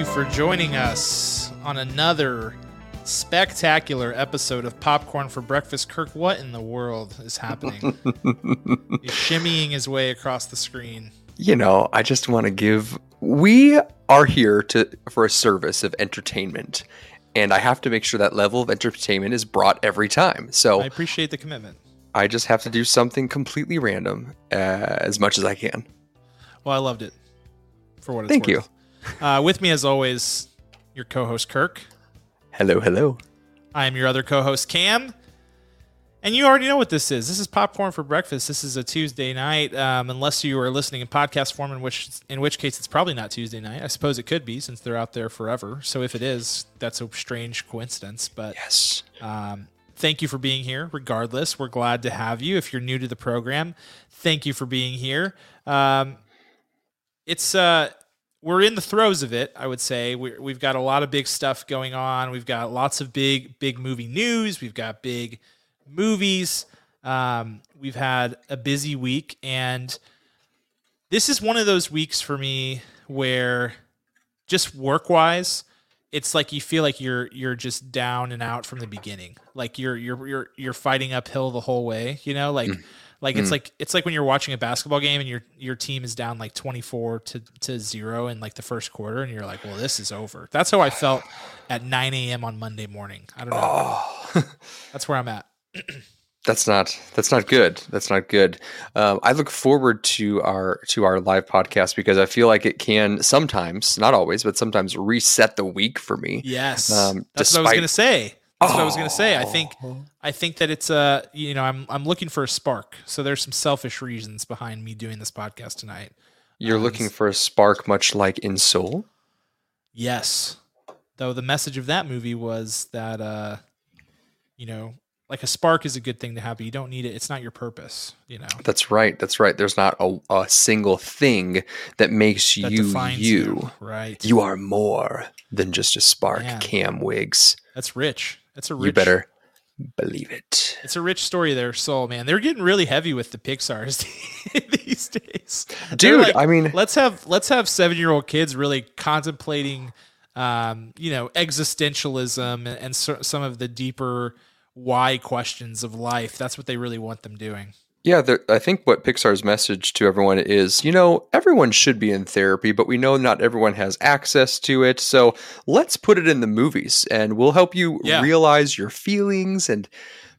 You for joining us on another spectacular episode of Popcorn for Breakfast. Kirk, what in the world is happening? He's shimmying his way across the screen. You know, I just want to give. We are here to for a service of entertainment, and I have to make sure that level of entertainment is brought every time. So I appreciate the commitment. I just have to do something completely random uh, as much as I can. Well, I loved it. For what it's Thank worth. you. Uh, with me, as always, your co-host Kirk. Hello, hello. I am your other co-host Cam, and you already know what this is. This is popcorn for breakfast. This is a Tuesday night, um, unless you are listening in podcast form, in which in which case it's probably not Tuesday night. I suppose it could be since they're out there forever. So if it is, that's a strange coincidence. But yes, um, thank you for being here. Regardless, we're glad to have you. If you're new to the program, thank you for being here. Um, it's uh, we're in the throes of it. I would say we we've got a lot of big stuff going on. We've got lots of big big movie news. We've got big movies. Um, we've had a busy week, and this is one of those weeks for me where just work wise it's like you feel like you're you're just down and out from the beginning. Like you're you're you're you're fighting uphill the whole way, you know? Like mm. like mm. it's like it's like when you're watching a basketball game and your your team is down like 24 to to 0 in like the first quarter and you're like, "Well, this is over." That's how I felt at 9 a.m. on Monday morning. I don't know. Oh. That's where I'm at. that's not that's not good that's not good um, i look forward to our to our live podcast because i feel like it can sometimes not always but sometimes reset the week for me yes um, that's despite- what i was gonna say that's oh. what I was gonna say. I think oh. I think that it's a uh, you know I'm I'm looking for a spark. So there's some selfish reasons behind me doing this podcast tonight. You're um, looking for a spark, much like in Soul. Yes, though the message of that movie was that uh, you know like a spark is a good thing to have, but you don't need it. It's not your purpose, you know. That's right. That's right. There's not a, a single thing that makes that you you. you. Right. You are more than just a spark, Man. Cam Wiggs. That's rich. That's a rich. You better believe it. It's a rich story there, Soul man. They're getting really heavy with the Pixar's these days. Dude, like, I mean, let's have let's have 7-year-old kids really contemplating um, you know, existentialism and, and so, some of the deeper why questions of life. That's what they really want them doing. Yeah, I think what Pixar's message to everyone is, you know, everyone should be in therapy, but we know not everyone has access to it. So let's put it in the movies and we'll help you yeah. realize your feelings and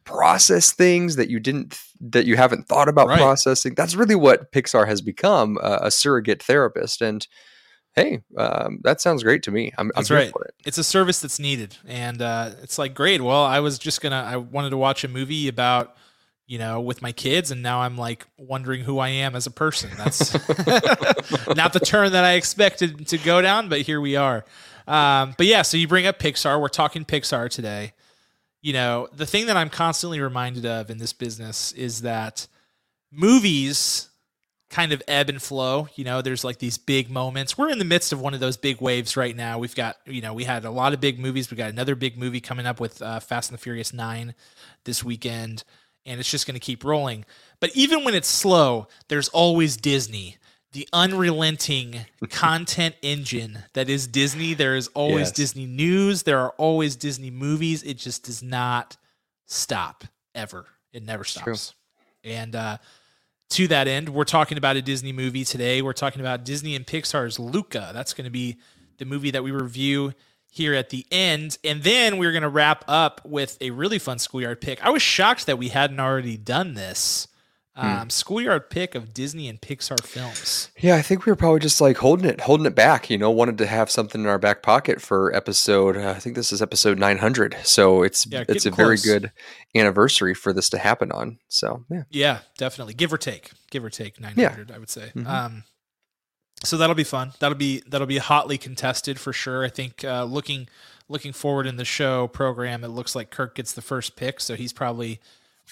process things that you didn't that you haven't thought about right. processing. That's really what Pixar has become, uh, a surrogate therapist and hey, um, that sounds great to me. I'm, that's I'm right. It. It's a service that's needed, and uh, it's like great. Well, I was just gonna, I wanted to watch a movie about, you know, with my kids, and now I'm like wondering who I am as a person. That's not the turn that I expected to go down, but here we are. Um, but yeah, so you bring up Pixar. We're talking Pixar today. You know, the thing that I'm constantly reminded of in this business is that movies kind of ebb and flow. You know, there's like these big moments. We're in the midst of one of those big waves right now. We've got, you know, we had a lot of big movies. We got another big movie coming up with uh, Fast and the Furious 9 this weekend, and it's just going to keep rolling. But even when it's slow, there's always Disney. The unrelenting content engine that is Disney. There is always yes. Disney news. There are always Disney movies. It just does not stop ever. It never stops. And uh, to that end, we're talking about a Disney movie today. We're talking about Disney and Pixar's Luca. That's going to be the movie that we review here at the end. And then we're going to wrap up with a really fun schoolyard pick. I was shocked that we hadn't already done this. Hmm. Um, schoolyard pick of Disney and Pixar films. Yeah, I think we were probably just like holding it, holding it back. You know, wanted to have something in our back pocket for episode. Uh, I think this is episode 900, so it's yeah, it's a close. very good anniversary for this to happen on. So yeah, yeah, definitely, give or take, give or take 900, yeah. I would say. Mm-hmm. Um, so that'll be fun. That'll be that'll be hotly contested for sure. I think uh, looking looking forward in the show program, it looks like Kirk gets the first pick, so he's probably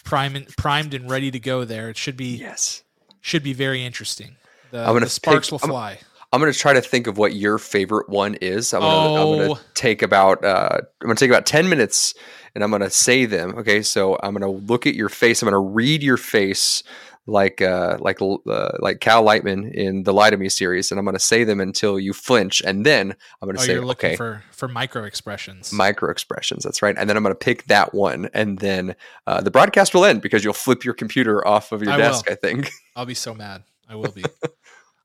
primed, primed and ready to go there. It should be yes, should be very interesting. The, I'm gonna the sparks pick, will fly. I'm, I'm gonna try to think of what your favorite one is. I'm gonna, oh. I'm gonna take about uh, I'm gonna take about ten minutes and I'm gonna say them. Okay, so I'm gonna look at your face. I'm gonna read your face like uh, like uh, like Cal Lightman in the Lie to Me series, and I'm going to say them until you flinch, and then I'm going to oh, say, you're looking okay, for for micro expressions. micro expressions. That's right, and then I'm going to pick that one, and then uh, the broadcast will end because you'll flip your computer off of your I desk. will. I think. I'll be so mad. I will be.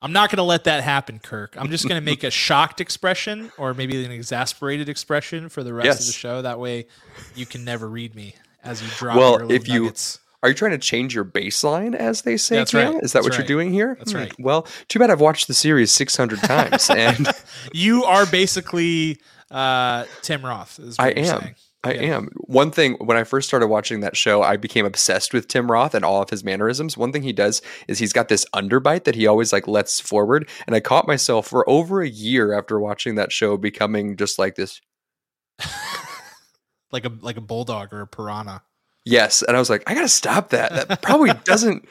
I'm not going to let that happen, Kirk. I'm just going to make a shocked expression or maybe an exasperated expression for the rest of the show. That way, you can never read me as you drop Well, your little if you- nuggets. Are you trying to change your baseline, as they say? That's right. Is that That's what you're doing here? That's Hmm. right. Well, too bad I've watched the series 600 times, and you are basically uh, Tim Roth. Is what I you're am. saying. I Yeah. am. One thing, when I first started watching that show, I became obsessed with Tim Roth and all of his mannerisms. One thing he does is he's got this underbite that he always like lets forward. And I caught myself for over a year after watching that show becoming just like this. like a like a bulldog or a piranha. Yes. And I was like, I got to stop that. That probably doesn't,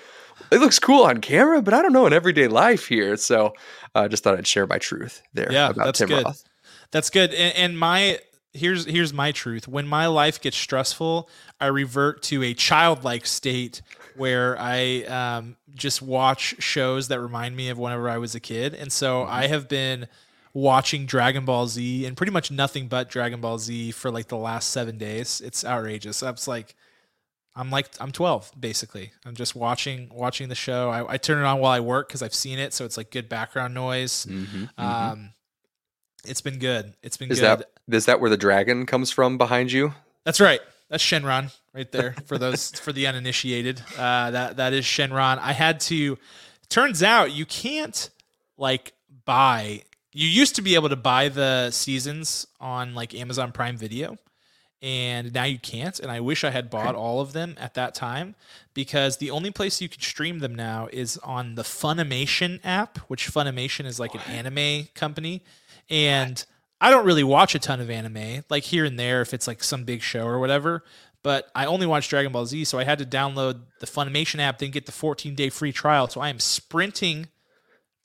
it looks cool on camera, but I don't know in everyday life here. So I just thought I'd share my truth there Yeah, about that's Tim good. Roth. That's good. And, and my here's here's my truth. When my life gets stressful, I revert to a childlike state where I um, just watch shows that remind me of whenever I was a kid. And so I have been watching Dragon Ball Z and pretty much nothing but Dragon Ball Z for like the last seven days. It's outrageous. I was like, I'm like I'm 12 basically. I'm just watching watching the show. I, I turn it on while I work because I've seen it, so it's like good background noise. Mhm, mhm. Um, it's been good. It's been good. is good. that is that where the dragon comes from behind you? That's right. That's Shenron right there for those for the uninitiated. Uh, that that is Shenron. I had to. Turns out you can't like buy. You used to be able to buy the seasons on like Amazon Prime Video, and now you can't. And I wish I had bought all of them at that time because the only place you can stream them now is on the Funimation app, which Funimation is like an anime company, and I don't really watch a ton of anime, like here and there if it's like some big show or whatever. But I only watch Dragon Ball Z, so I had to download the Funimation app, then get the 14 day free trial. So I am sprinting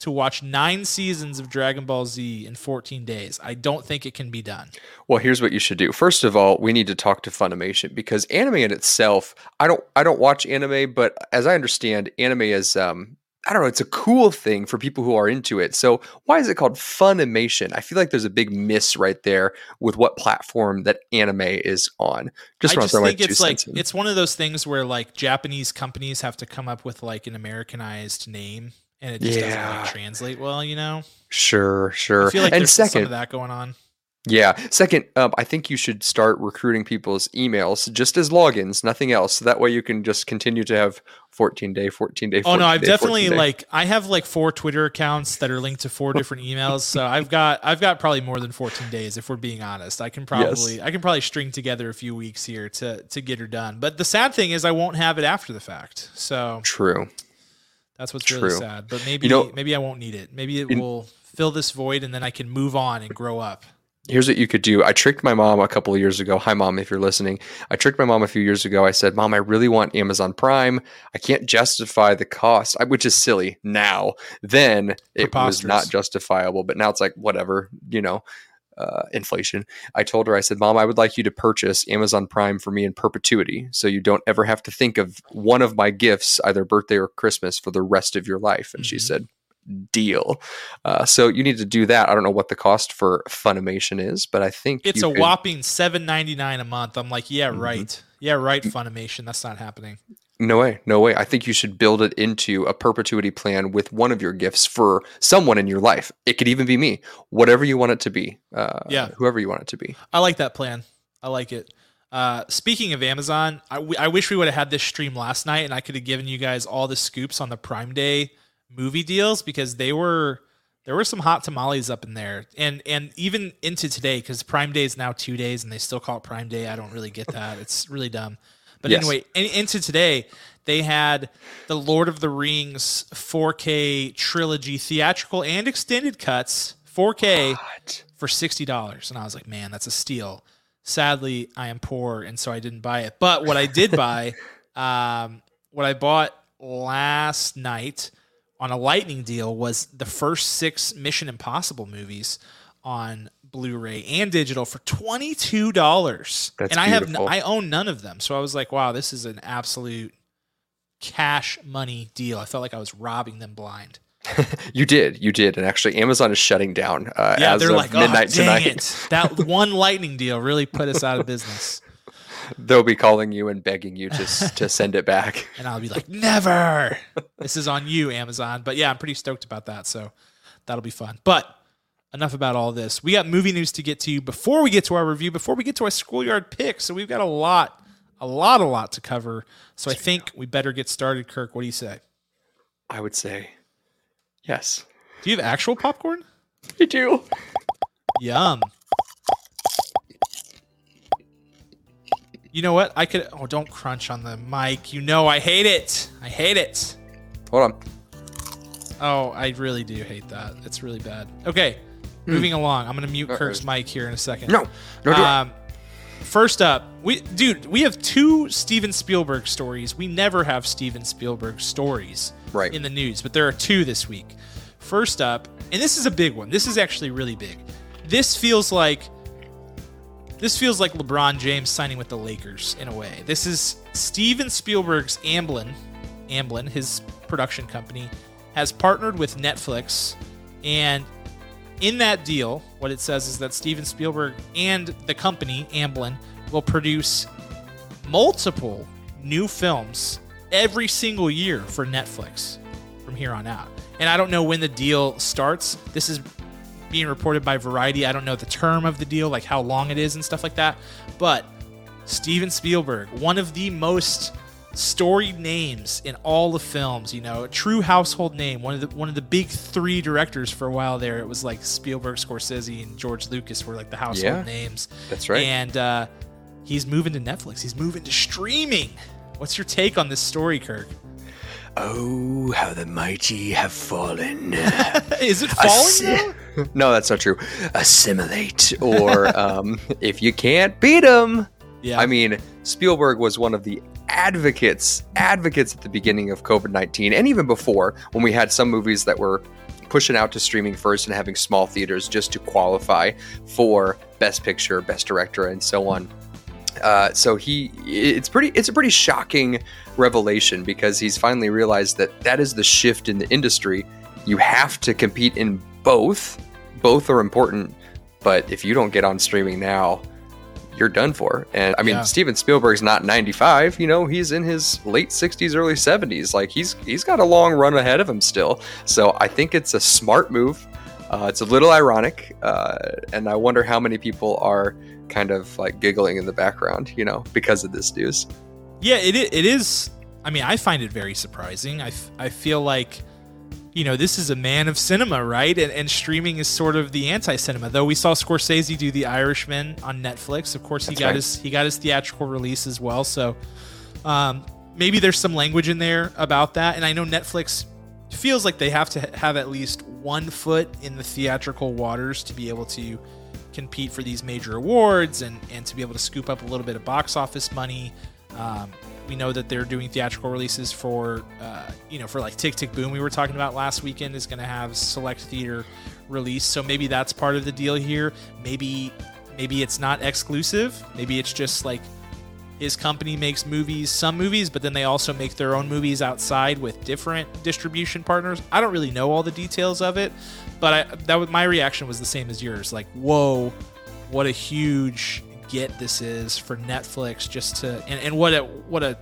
to watch nine seasons of Dragon Ball Z in 14 days. I don't think it can be done. Well, here's what you should do. First of all, we need to talk to Funimation because anime in itself, I don't I don't watch anime, but as I understand, anime is um I don't know, it's a cool thing for people who are into it. So why is it called Funimation? I feel like there's a big miss right there with what platform that anime is on. Just I want just to throw my think it's like in. it's one of those things where like Japanese companies have to come up with like an Americanized name, and it just doesn't Yeah. like translate well. You know, Sure, sure. I feel like and there's some second, of that going on. Yeah. Second, um, I think you should start recruiting people's emails just as logins, nothing else. So that way you can just continue to have 14 day, 14 day. Oh no, I've day, definitely like I have like four Twitter accounts that are linked to four different emails. So I've got I've got probably more than 14 days if we're being honest. I can probably I can probably string together a few weeks here to to get her done. But the sad thing is I won't have it after the fact. So True. That's what's really sad. But maybe know- maybe I won't need it. Maybe it In- will fill this void and then I can move on and grow up. Here's what you could do. I tricked my mom a couple of years ago. Hi, mom, if you're listening. I tricked my mom a few years ago. I said, Mom, I really want Amazon Prime. I can't justify the cost, which is silly now. Then it was not justifiable, but now it's like, whatever, you know, uh, inflation. I told her, I said, Mom, I would like you to purchase Amazon Prime for me in perpetuity so you don't ever have to think of one of my gifts, either birthday or Christmas, for the rest of your life. And she Mhm. said, deal. Uh, so you need to do that. I don't know what the cost for Funimation is, but I think It's a could- whopping 7.99 a month. I'm like, yeah, Mhm. right. Yeah, right, Funimation. That's not happening. No way, no way. I think you should build it into a perpetuity plan with one of your gifts for someone in your life. It could even be me, whatever you want it to be. Uh, Yeah. whoever you want it to be. I like that plan. I like it. Uh, speaking of Amazon, I, w- I wish we would have had this stream last night and I could have given you guys all the scoops on the Prime Day movie deals because they were there were some hot tamales up in there and and even into today because Prime Day is now two days and they still call it Prime Day. I don't really get that. It's really dumb. But Yes. anyway, in, into today they had the Lord of the Rings 4K trilogy theatrical and extended cuts 4K What? for sixty dollars, and I was like, man, that's a steal. Sadly, I am poor, and so I didn't buy it. But what I did buy, um, what I bought last night on a lightning deal was the first six Mission Impossible movies on Blu-ray and digital for twenty two dollars. And I have beautiful. I own none of them, so I was like, wow, this is an absolute cash money deal. I felt like I was robbing them blind. you did, you did, and actually, Amazon is shutting down. Uh, yeah, they're like, midnight oh, dang tonight. it! That one lightning deal really put us out of business. They'll be calling you and begging you to to send it back, and I'll be like, never. this is on you, Amazon. But yeah, I'm pretty stoked about that. So that'll be fun. But enough about all this. We got movie news to get to you before we get to our review. Before we get to our schoolyard pick, so we've got a lot, a lot, a lot to cover. So I think we better get started. Kirk, what do you say? I would say Yes. Do you have actual popcorn? I do. Yum. You know what? I could. Oh, don't crunch on the mic. You know I hate it. I hate it. Hold on. Oh, I really do hate that. It's really bad. Okay. Moving along. I'm gonna mute Kirk's mic here in a second. No, no, um, First up, we dude, we have two Steven Spielberg stories. We never have Steven Spielberg stories right. in the news, but there are two this week. First up, and this is a big one. This is actually really big. This feels like this feels like LeBron James signing with the Lakers in a way. This is Steven Spielberg's Amblin, Amblin, his production company, has partnered with Netflix, and in that deal, what it says is that Steven Spielberg and the company Amblin will produce multiple new films every single year for Netflix from here on out. And I don't know when the deal starts. This is being reported by Variety. I don't know the term of the deal, like how long it is and stuff like that. But Steven Spielberg, one of the most storied names in all the films, you know, a true household name, one of the one of the big 3 directors for a while there. It was like Spielberg, Scorsese and George Lucas were like the household yeah, names. That's right. And uh, he's moving to Netflix. He's moving to streaming. What's your take on this story, Kirk? Oh, how the mighty have fallen. Is it falling? Assi- no, that's not true. Assimilate, or um, if you can't beat them. Yeah. I mean, Spielberg was one of the advocates, advocates at the beginning of COVID 19, and even before when we had some movies that were pushing out to streaming first and having small theaters just to qualify for Best Picture, Best Director, and so on. Uh, so he, it's pretty, it's a pretty shocking revelation because he's finally realized that that is the shift in the industry. You have to compete in both. Both are important, but if you don't get on streaming now, you're done for. And I mean, yeah. Steven Spielberg's not 95. You know, he's in his late 60s, early 70s. Like he's he's got a long run ahead of him still. So I think it's a smart move. Uh, it's a little ironic, uh, and I wonder how many people are kind of like giggling in the background, you know, because of this news. Yeah, it it is. I mean, I find it very surprising. I, I feel like, you know, this is a man of cinema, right? And, and streaming is sort of the anti-cinema. Though we saw Scorsese do The Irishman on Netflix. Of course, he That's got right. his he got his theatrical release as well. So um, maybe there's some language in there about that. And I know Netflix feels like they have to have at least one foot in the theatrical waters to be able to compete for these major awards and, and to be able to scoop up a little bit of box office money. Um, we know that they're doing theatrical releases for, uh, you know, for like Tick Tick Boom we were talking about last weekend is going to have select theater release. So maybe that's part of the deal here. Maybe maybe it's not exclusive. Maybe it's just like his company makes movies, some movies, but then they also make their own movies outside with different distribution partners. I don't really know all the details of it, but I, that was, my reaction was the same as yours. Like, whoa, what a huge get this is for Netflix just to and, and what a what a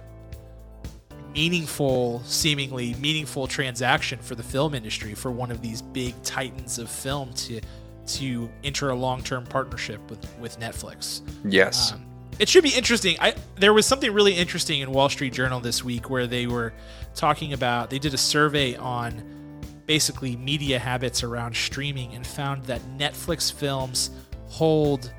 meaningful, seemingly meaningful transaction for the film industry for one of these big titans of film to to enter a long term partnership with with Netflix. Yes. Um, it should be interesting. I there was something really interesting in Wall Street Journal this week where they were talking about they did a survey on basically media habits around streaming and found that Netflix films hold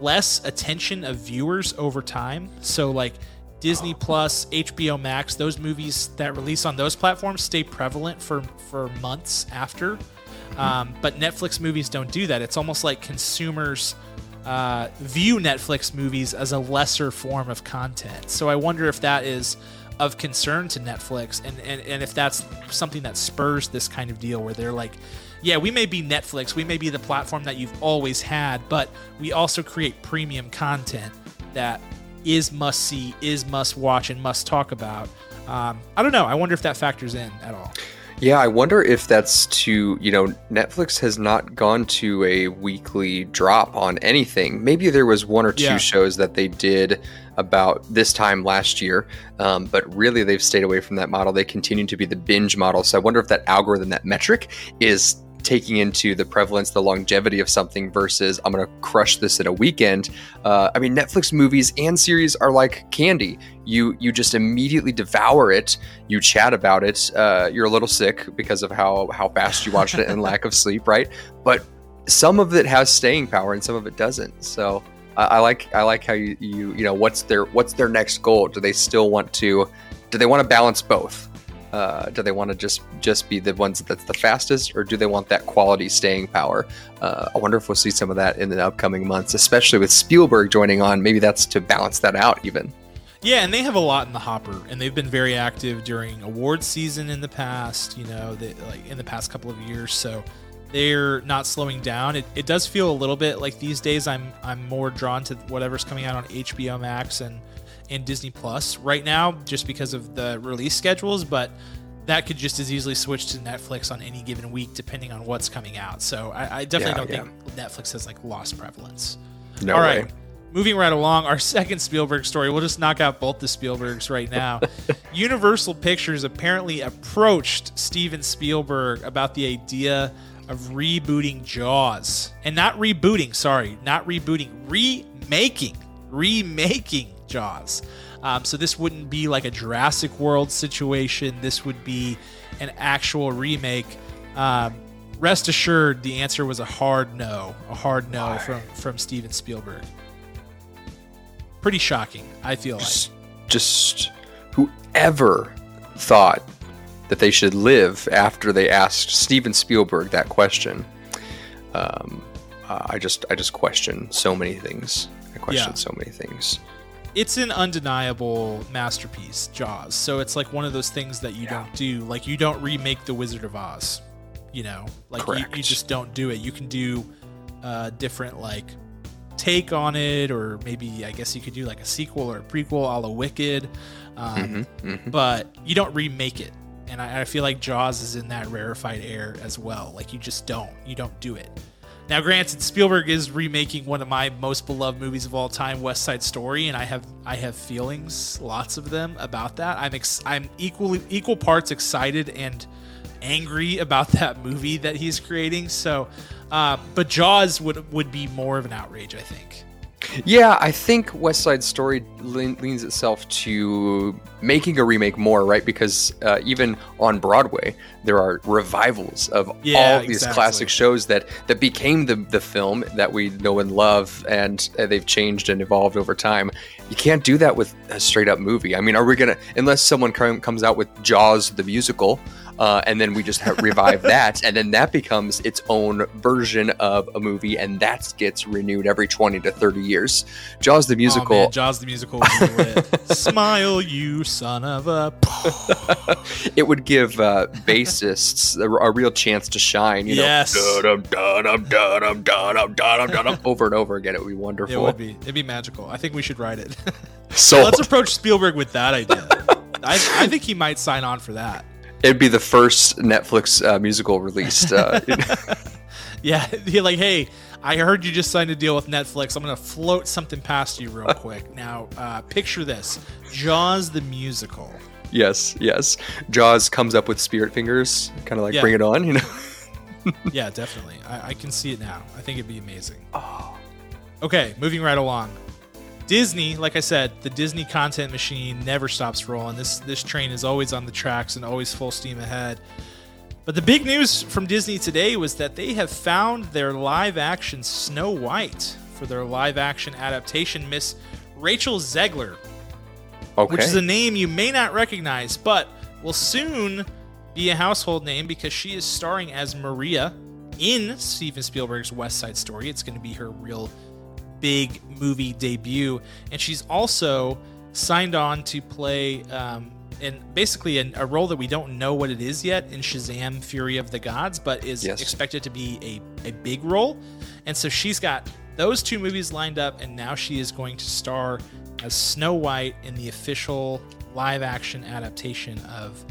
less attention of viewers over time. So like Disney Plus, HBO Max, those movies that release on those platforms stay prevalent for for months after. Um, but Netflix movies don't do that. It's almost like consumers uh, view Netflix movies as a lesser form of content. So I wonder if that is of concern to Netflix and, and, and if that's something that spurs this kind of deal where they're like, yeah, we may be Netflix, we may be the platform that you've always had, but we also create premium content that is must see, is must watch, and must talk about. Um, I don't know. I wonder if that factors in at all. Yeah, I wonder if that's to, you know, Netflix has not gone to a weekly drop on anything. Maybe there was one or two yeah. shows that they did about this time last year, um, but really they've stayed away from that model. They continue to be the binge model. So I wonder if that algorithm, that metric, is taking into the prevalence, the longevity of something versus I'm going to crush this in a weekend. Uh, I mean, Netflix movies and series are like candy. You you just immediately devour it. You chat about it. Uh, you're a little sick because of how how fast you watched it and lack of sleep, right? But some of it has staying power and some of it doesn't. So I, I like I like how you you you know what's their what's their next goal? Do they still want to? Do they want to balance both? Uh, do they want to just just be the ones that's the fastest, or do they want that quality staying power? Uh, I wonder if we'll see some of that in the upcoming months, especially with Spielberg joining on. Maybe that's to balance that out, even. Yeah, and they have a lot in the hopper, and they've been very active during award season in the past. You know, they, like in the past couple of years, so they're not slowing down. It, it does feel a little bit like these days I'm I'm more drawn to whatever's coming out on HBO Max and and Disney Plus right now just because of the release schedules, but that could just as easily switch to Netflix on any given week depending on what's coming out. So I, I definitely yeah, don't yeah. think Netflix has like lost prevalence. No All way. right. Moving right along, our second Spielberg story. We'll just knock out both the Spielbergs right now. Universal Pictures apparently approached Steven Spielberg about the idea of rebooting Jaws. And not rebooting, sorry, not rebooting, remaking, remaking Jaws. Um, so this wouldn't be like a Jurassic World situation. This would be an actual remake. Um, rest assured, the answer was a hard no, a hard no Why? from from Steven Spielberg. Pretty shocking, I feel just, like. Just whoever thought that they should live after they asked Steven Spielberg that question. Um, uh, I just I just question so many things. I question yeah. so many things it's an undeniable masterpiece, Jaws. So it's like one of those things that you yeah. don't do. Like you don't remake The Wizard of Oz. You know, like you, you, just don't do it. You can do a different like take on it, or maybe I guess you could do like a sequel or a prequel, a la Wicked. Um, mm-hmm, mm-hmm. But you don't remake it. And I, I feel like Jaws is in that rarefied air as well. Like you just don't. You don't do it. Now, granted, Spielberg is remaking one of my most beloved movies of all time, West Side Story, and I have I have feelings, lots of them, about that. I'm ex- I'm equally equal parts excited and angry about that movie that he's creating. So, uh, but Jaws would would be more of an outrage, I think. Yeah, I think West Side Story leans itself to making a remake more, right? Because uh, even on Broadway, there are revivals of yeah, all these exactly. classic shows that that became the the film that we know and love, and uh, they've changed and evolved over time. You can't do that with a straight up movie. I mean, are we gonna unless someone come, comes out with Jaws the musical? Uh, and then we just revive that, and then that becomes its own version of a movie, and that gets renewed every twenty to thirty years. Jaws the musical. Oh, man, Jaws the musical. Smile, you son of a. it would give uh, bassists a, a, real chance to shine. You yes. know, over and over again. It would be wonderful. It would be. It'd be magical. I think we should write it. so let's approach Spielberg with that idea. I, I think he might sign on for that. It'd be the first Netflix uh, musical released. Uh, yeah, you're like, hey, I heard you just signed a deal with Netflix. I'm gonna float something past you real quick. Now, uh, picture this: Jaws the musical. Yes, yes. Jaws comes up with spirit fingers, kind of like yeah. bring it on, you know. yeah, definitely. I, I, can see it now. I think it'd be amazing. Oh. Okay, moving right along. Disney, like I said, the Disney content machine never stops rolling. This this train is always on the tracks and always full steam ahead. But the big news from Disney today was that they have found their live action Snow White for their live action adaptation, Miss Rachel Zegler. Okay. Which is a name you may not recognize, but will soon be a household name because she is starring as Maria in Steven Spielberg's West Side Story. It's going to be her real big movie debut, and she's also signed on to play um, in basically a, a, role that we don't know what it is yet in Shazam: Fury of the Gods, but is yes. expected to be a, a big role. And so she's got those two movies lined up, and now she is going to star as Snow White in the official live action adaptation of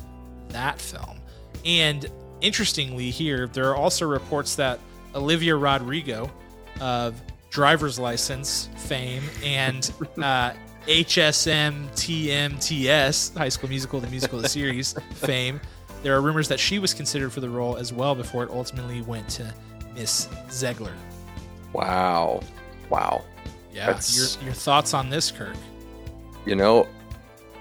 that film. And interestingly, here, there are also reports that Olivia Rodrigo of driver's license fame and uh, HSM TMTS, High School Musical, the musical the series fame. There are rumors that she was considered for the role as well before it ultimately went to Miss Zegler. Wow. Wow. Yeah. Your, your thoughts on this, Kirk? You know,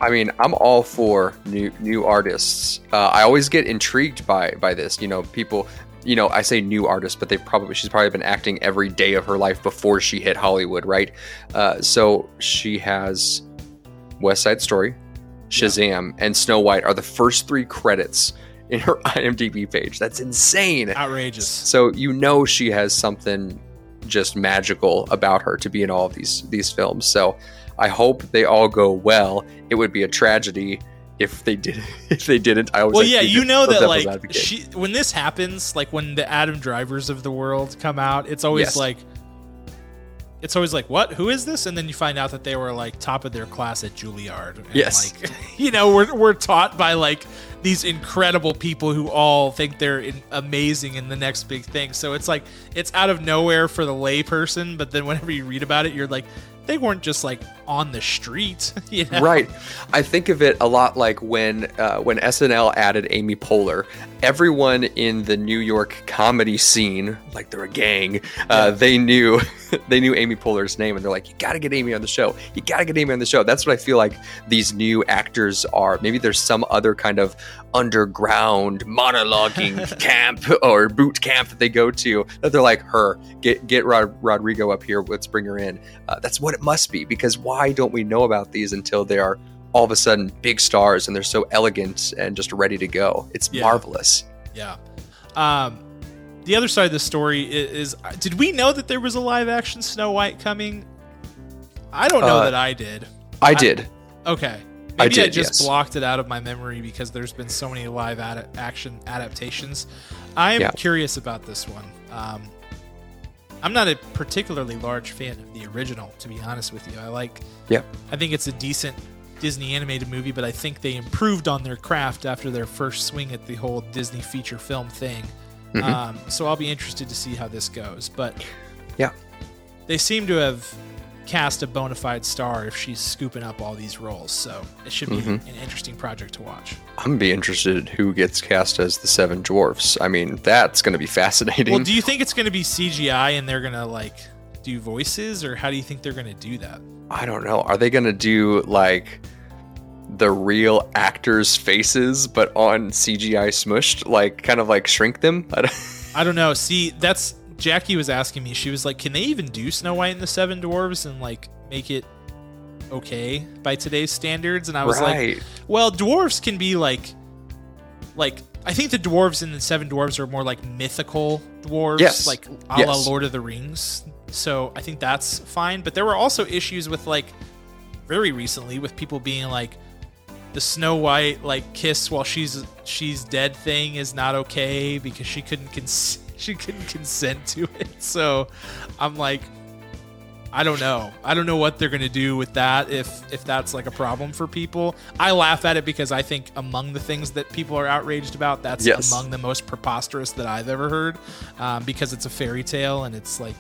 I mean, I'm all for new new artists. Uh, I always get intrigued by by this. You know, people. You know, I say new artist, but they probably she's probably been acting every day of her life before she hit Hollywood, right? Uh, so she has West Side Story, Shazam, yeah. and Snow White are the first three credits in her IMDb page. That's insane. Outrageous. So you know she has something just magical about her to be in all of these these films. So I hope they all go well. It would be a tragedy if they did if they didn't. I always well, yeah, you know that like she, when this happens, like when the Adam Drivers of the world come out, it's always yes. like it's always like, what? Who is this? And then you find out that they were like top of their class at Juilliard. And yes. Like, you know, we're, we're taught by like these incredible people who all think they're in, amazing in the next big thing. So it's like, it's out of nowhere for the layperson. But then whenever you read about it, you're like, they weren't just like on the street, you know? Right. I think of it a lot like when uh, when SNL added Amy Poehler. Everyone in the New York comedy scene, like they're a gang, uh, they knew they knew Amy Poehler's name, and they're like, "You got to get Amy on the show. You got to get Amy on the show." That's what I feel like these new actors are. Maybe there's some other kind of underground monologuing camp or boot camp that they go to that they're like her get get Rod- rodrigo up here let's bring her in uh, that's what it must be because why don't we know about these until they are all of a sudden big stars and they're so elegant and just ready to go it's yeah. marvelous yeah um the other side of the story is, is, did we know that there was a live action snow white coming i don't know uh, that i did i, I did okay Maybe I, did, I just yes. blocked it out of my memory because there's been so many live ad- action adaptations. I am yeah. curious about this one. Um, I'm not a particularly large fan of the original, to be honest with you. I like. Yeah. I think it's a decent Disney animated movie, but I think they improved on their craft after their first swing at the whole Disney feature film thing. Mm-hmm. Um, so I'll be interested to see how this goes. But yeah, they seem to have cast a bona fide star if she's scooping up all these roles. So it should be mm-hmm. an interesting project to watch. I'm gonna be interested who gets cast as the seven dwarfs. I mean, that's gonna be fascinating. Well, do you think it's gonna be CGI and they're gonna like do voices, or how do you think they're gonna do that? I don't know. Are they gonna do like the real actors' faces, but on CGI smushed, like kind of like shrink them? I don't, I don't know. See, that's Jackie was asking me, she was like, "Can they even do Snow White and the Seven Dwarves and like make it okay by today's standards?" And I was right. like, "Well, dwarves can be like, like I think the dwarves in the Seven Dwarves are more like mythical dwarves, yes. like a yes. la Lord of the Rings. So I think that's fine. But there were also issues with like very recently with people being like." the Snow White like kiss while she's she's dead thing is not okay because she couldn't cons- she couldn't consent to it. So I'm like, I don't know. I don't know what they're gonna do with that if if that's like a problem for people. I laugh at it because I think among the things that people are outraged about, that's yes. among the most preposterous that I've ever heard. Um, because it's a fairy tale and it's like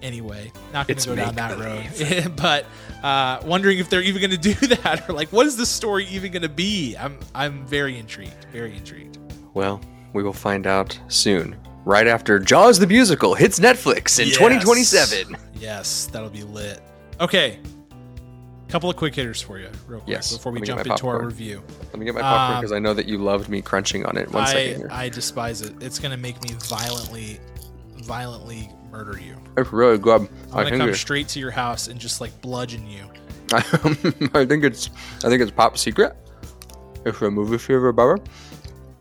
anyway, not gonna go down that road. but uh, wondering if they're even gonna do that or like what is this story even gonna be? I'm I'm very intrigued. Very intrigued. Well, we will find out soon. Right after Jaws the musical hits Netflix in yes. 2027. Yes, that'll be lit. Okay, a couple of quick hitters for you, real quick, yes. before we jump into our review. Let me get my popcorn because um, I know that you loved me crunching on it. One I, second here. I despise it. It's gonna make me violently, violently murder you. It's really good. I'm gonna come straight to your house and just like bludgeon you. I think it's I think it's Pop Secret. If you're a movie favorite Barbara.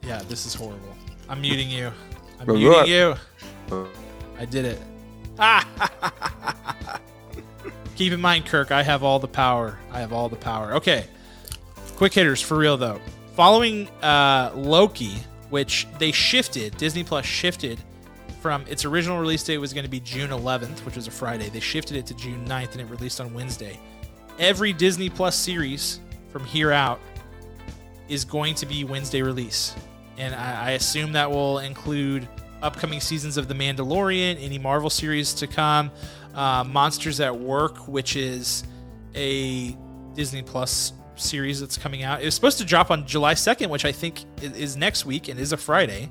Yeah, this is horrible. I'm muting you. I'm muting you. I did it. Keep in mind, Kirk, I have all the power. I have all the power. Okay. Quick hitters for real, though. Following uh, Loki, which they shifted, Disney Plus shifted from its original release date was going to be June 11th, which was a Friday. They shifted it to June 9th and it released on Wednesday. every Disney Plus series from here out is going to be Wednesday release, and I, I assume that will include upcoming seasons of The Mandalorian, any Marvel series to come, uh, Monsters at Work, which is a Disney Plus series that's coming out. It was supposed to drop on July 2nd, which I think is next week and is a Friday,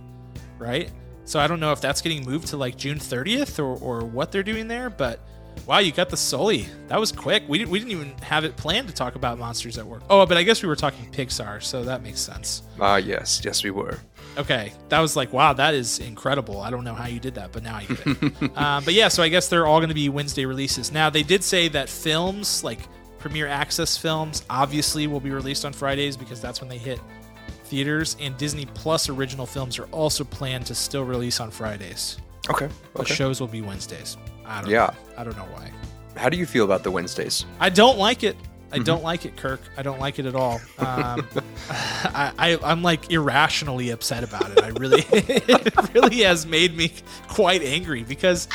right? So I don't know if that's getting moved to like June 30th or, or what they're doing there, but wow, you got the Sully. That was quick. We, didn't, we didn't even have it planned to talk about Monsters at Work. Oh, but I guess we were talking Pixar, so that makes sense. Ah, uh, yes. Yes, we were. Okay. That was like, wow, that is incredible. I don't know how you did that, but now I get it. uh, but yeah, so I guess they're all going to be Wednesday releases. Now, they did say that films, like Premiere Access films, obviously will be released on Fridays because that's when they hit theaters, and Disney Plus original films are also planned to still release on Fridays. Okay. The shows will be Wednesdays. I don't yeah. Know. I don't know why. How do you feel about the Wednesdays? I don't like it. I mm-hmm. don't like it, Kirk. I don't like it at all. Um, I, I, am like irrationally upset about it. I really, it really has made me quite angry because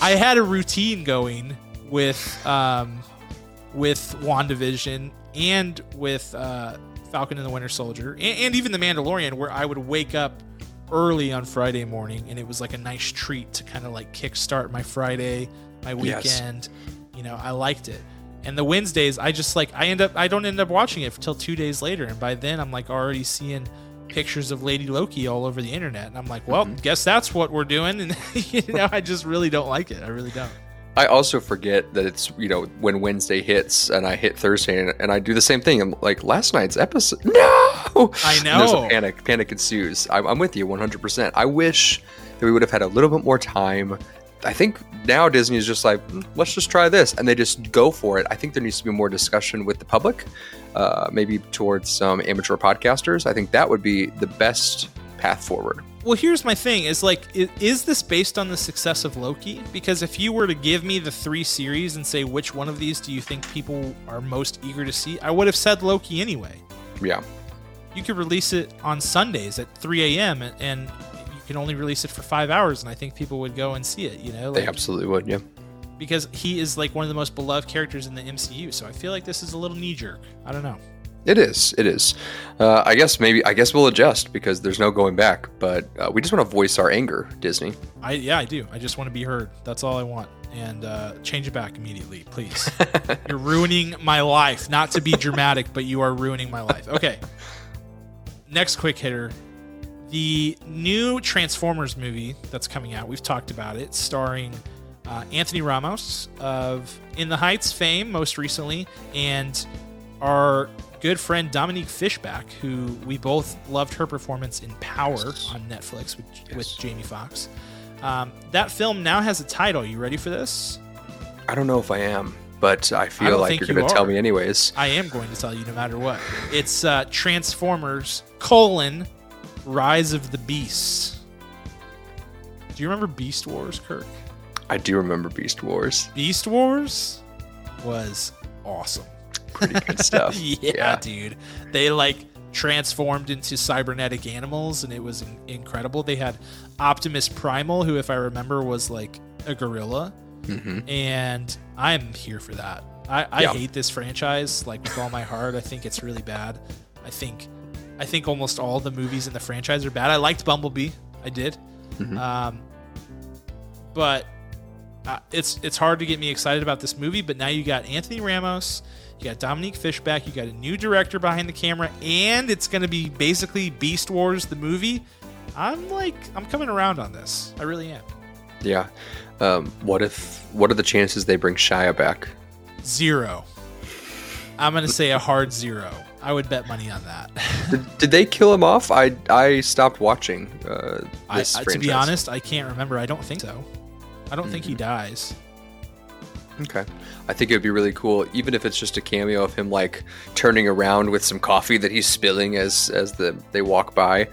I had a routine going with, um, with WandaVision and with uh, Falcon and the Winter Soldier, and, and even The Mandalorian, where I would wake up early on Friday morning, and it was like a nice treat to kind of like kickstart my Friday, my weekend. Yes. You know, I liked it. And the Wednesdays, I just like I end up I don't end up watching it until two days later, and by then I'm like already seeing pictures of Lady Loki all over the internet, and I'm like, well, mm-hmm. guess that's what we're doing, and you know, I just really don't like it. I really don't. I also forget that it's you know when Wednesday hits and I hit Thursday and, and I do the same thing. I'm like last night's episode. No, I know. And there's a panic. Panic ensues. I'm, I'm with you 100. percent I wish that we would have had a little bit more time. I think now Disney is just like mm, let's just try this and they just go for it. I think there needs to be more discussion with the public, uh, maybe towards some amateur podcasters. I think that would be the best path forward. Well here's my thing is like is this based on the success of loki? Because if you were to give me the three series and say which one of these do you think people are most eager to see? I would have said loki anyway. Yeah. You could release it on sundays at 3 a.m and, you can only release it for five hours and i think people would go and see it you know like, they absolutely would yeah. Because he is like one of the most beloved characters in the mcu so i feel like this is a little knee-jerk. I don't know it is. It is. Uh, I guess maybe. I guess we'll adjust because there's no going back. But uh, we just want to voice our anger, Disney. I yeah, I do. I just want to be heard. That's all I want. And uh, change it back immediately, please. You're ruining my life. Not to be dramatic, but you are ruining my life. Okay. Next quick hitter. The new Transformers movie that's coming out. We've talked about it, starring uh, Anthony Ramos of In the Heights fame, most recently, and our good friend Dominique Fishback, who we both loved her performance in Power on Netflix with, yes. with Jamie Foxx. Um, that film now has a title. You ready for this? I don't know if I am, but I feel I like you're going to tell me anyways. I am going to tell you no matter what. It's uh, Transformers colon Rise of the Beasts. Do you remember Beast Wars, Kirk? I do remember Beast Wars. Beast Wars was awesome pretty good stuff. yeah, yeah, dude. They like transformed into cybernetic animals and it was in- incredible. They had Optimus Primal, who, if I remember, was like a gorilla. Mm-hmm. And I'm here for that. I, I yeah. hate this franchise like with all my heart. I think it's really bad. I think I think almost all the movies in the franchise are bad. I liked Bumblebee. I did. Mm-hmm. Um, but uh, it's it's hard to get me excited about this movie. But now you got Anthony Ramos, you got Dominique Fishback. You got a new director behind the camera, and it's going to be basically Beast Wars the movie. I'm like, I'm coming around on this. I really am. Yeah. Um, what if? What are the chances they bring Shia back? Zero. I'm going to say a hard zero. I would bet money on that. did, did, they kill him off? I I stopped watching. Uh, I, to be honest, I can't remember. I don't think so. I don't mm-hmm. think he dies. Okay. I think it would be really cool, even if it's just a cameo of him like turning around with some coffee that he's spilling as as the they walk by,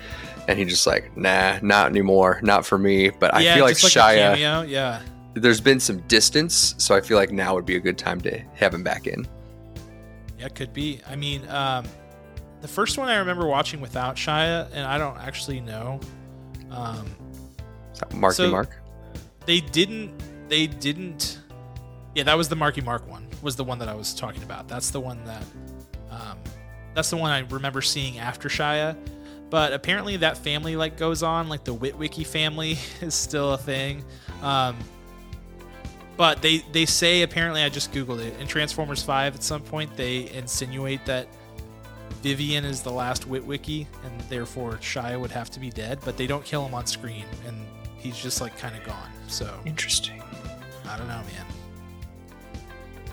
and he's just like, nah, not anymore, not for me. But I feel like, like Shia, yeah. There's been some distance, so I feel like now would be a good time to have him back in. Yeah, could be. I mean, um, the first one I remember watching without Shia, and I don't actually know. Um, Marky so Mark. They didn't. They didn't Yeah, that was the Marky Mark one. Was the one that I was talking about. That's the one that. Um, that's the one I remember seeing after Shia. But apparently that family like goes on. Like the Witwicky family is still a thing. Um, but they they say apparently I just googled it in Transformers Five at some point they insinuate that Vivian is the last Witwicky and therefore Shia would have to be dead, but they don't kill him on screen and he's just like kind of gone. So interesting. I don't know, man.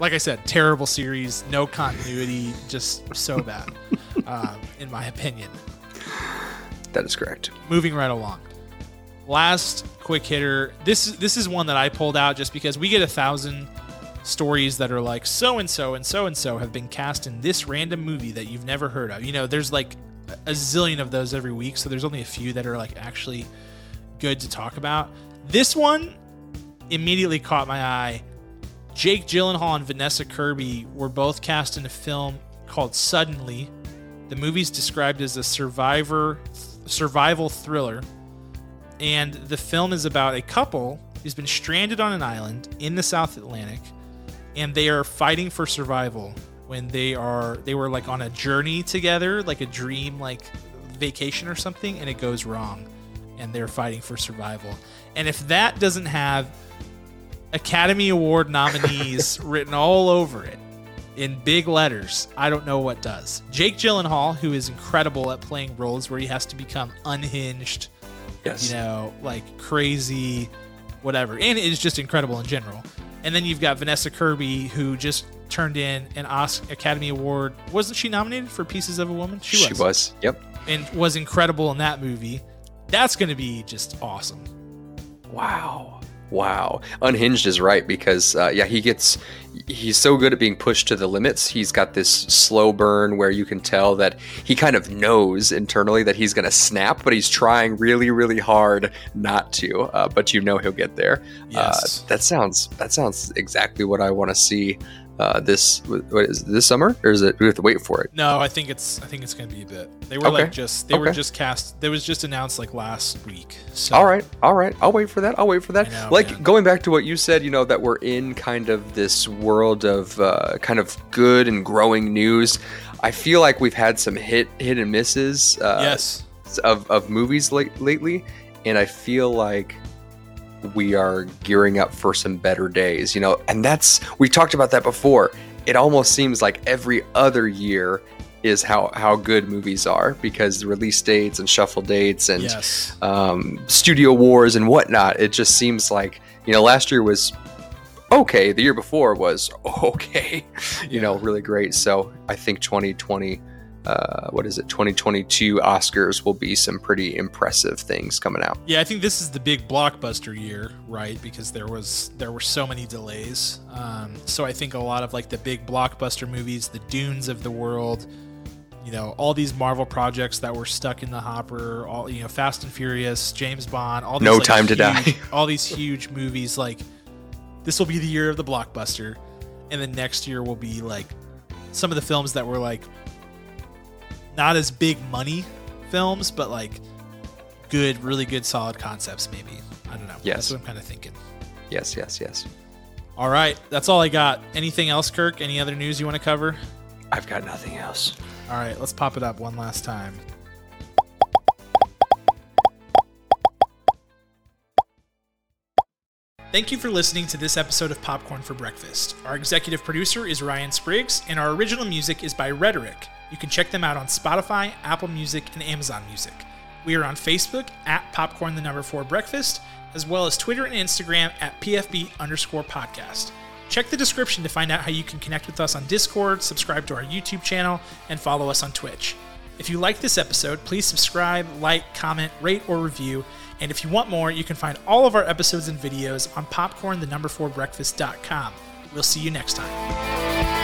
Like I said, terrible series, no continuity, just so bad, um, in my opinion. That is correct. Moving right along. Last quick hitter. This this is one that I pulled out just because we get a thousand stories that are like so and so and so and so have been cast in this random movie that you've never heard of. You know, there's like a zillion of those every week, so there's only a few that are like actually good to talk about. This one immediately caught my eye. Jake Gyllenhaal and Vanessa Kirby were both cast in a film called Suddenly. The movie's described as a survivor survival thriller and the film is about a couple who's been stranded on an island in the South Atlantic, and they are fighting for survival when they are they were like on a journey together, like a dream, like vacation or something, and it goes wrong, and they're fighting for survival. And if that doesn't have Academy Award nominees written all over it in big letters, I don't know what does. Jake Gyllenhaal, who is incredible at playing roles where he has to become unhinged Yes. You know, like crazy, whatever. And it is just incredible in general. And then you've got Vanessa Kirby, who just turned in an Oscar Academy Award. Wasn't she nominated for Pieces of a Woman? She was. She was. Yep. And was incredible in that movie. That's going to be just awesome. Wow. Wow. Unhinged is right because, uh, yeah, he gets, he's so good at being pushed to the limits. He's got this slow burn where you can tell that he kind of knows internally that he's going to snap, but he's trying really, really hard not to. Uh, but you know he'll get there. Yes. Uh, that sounds, that sounds exactly what I want to see uh, this what is it, this summer or is it we have to wait for it? No, I think it's I think it's going to be a bit. They were okay. like just they okay. were just cast. They was just announced like last week. So. All right, all right. I'll wait for that. I'll wait for that. Know, like man. going back to what you said, you know that we're in kind of this world of uh, kind of good and growing news. I feel like we've had some hit hit and misses. Uh, yes. Of of movies late, lately, and I feel like we are gearing up for some better days, you know, and that's we talked about that before. It almost seems like every other year is how how good movies are because the release dates and shuffle dates and yes. um, studio wars and whatnot. It just seems like you know last year was okay. The year before was okay, you know, really great. So I think 2020 uh, what is it 2022 oscars will be some pretty impressive things coming out. Yeah i think this is the big blockbuster year right? Because there was there were so many delays. Um, so i think a lot of like the big blockbuster movies the dunes of the world you know all these marvel projects that were stuck in the hopper all you know fast and furious james bond all these, no like, time huge, to die. all these huge movies like this will be the year of the blockbuster. And then next year will be like some of the films that were like not as big money films, but like good, really good, solid concepts. Maybe I don't know. Yes, that's what I'm kind of thinking. Yes, yes, yes. All right, that's all I got. Anything else, Kirk? Any other news you want to cover? I've got nothing else. All right, let's pop it up one last time. Thank you for listening to this episode of Popcorn for Breakfast. Our executive producer is Ryan Spriggs, and our original music is by Rhetoric. You can check them out on Spotify, Apple Music, and Amazon Music. We are on Facebook at Popcorn the Number 4 Breakfast, as well as Twitter and Instagram at PFB underscore podcast. Check the description to find out how you can connect with us on Discord, subscribe to our YouTube channel, and follow us on Twitch. If you like this episode, please subscribe, like, comment, rate, or review. And if you want more, you can find all of our episodes and videos on popcorn the number 4 breakfast.com. We'll see you next time.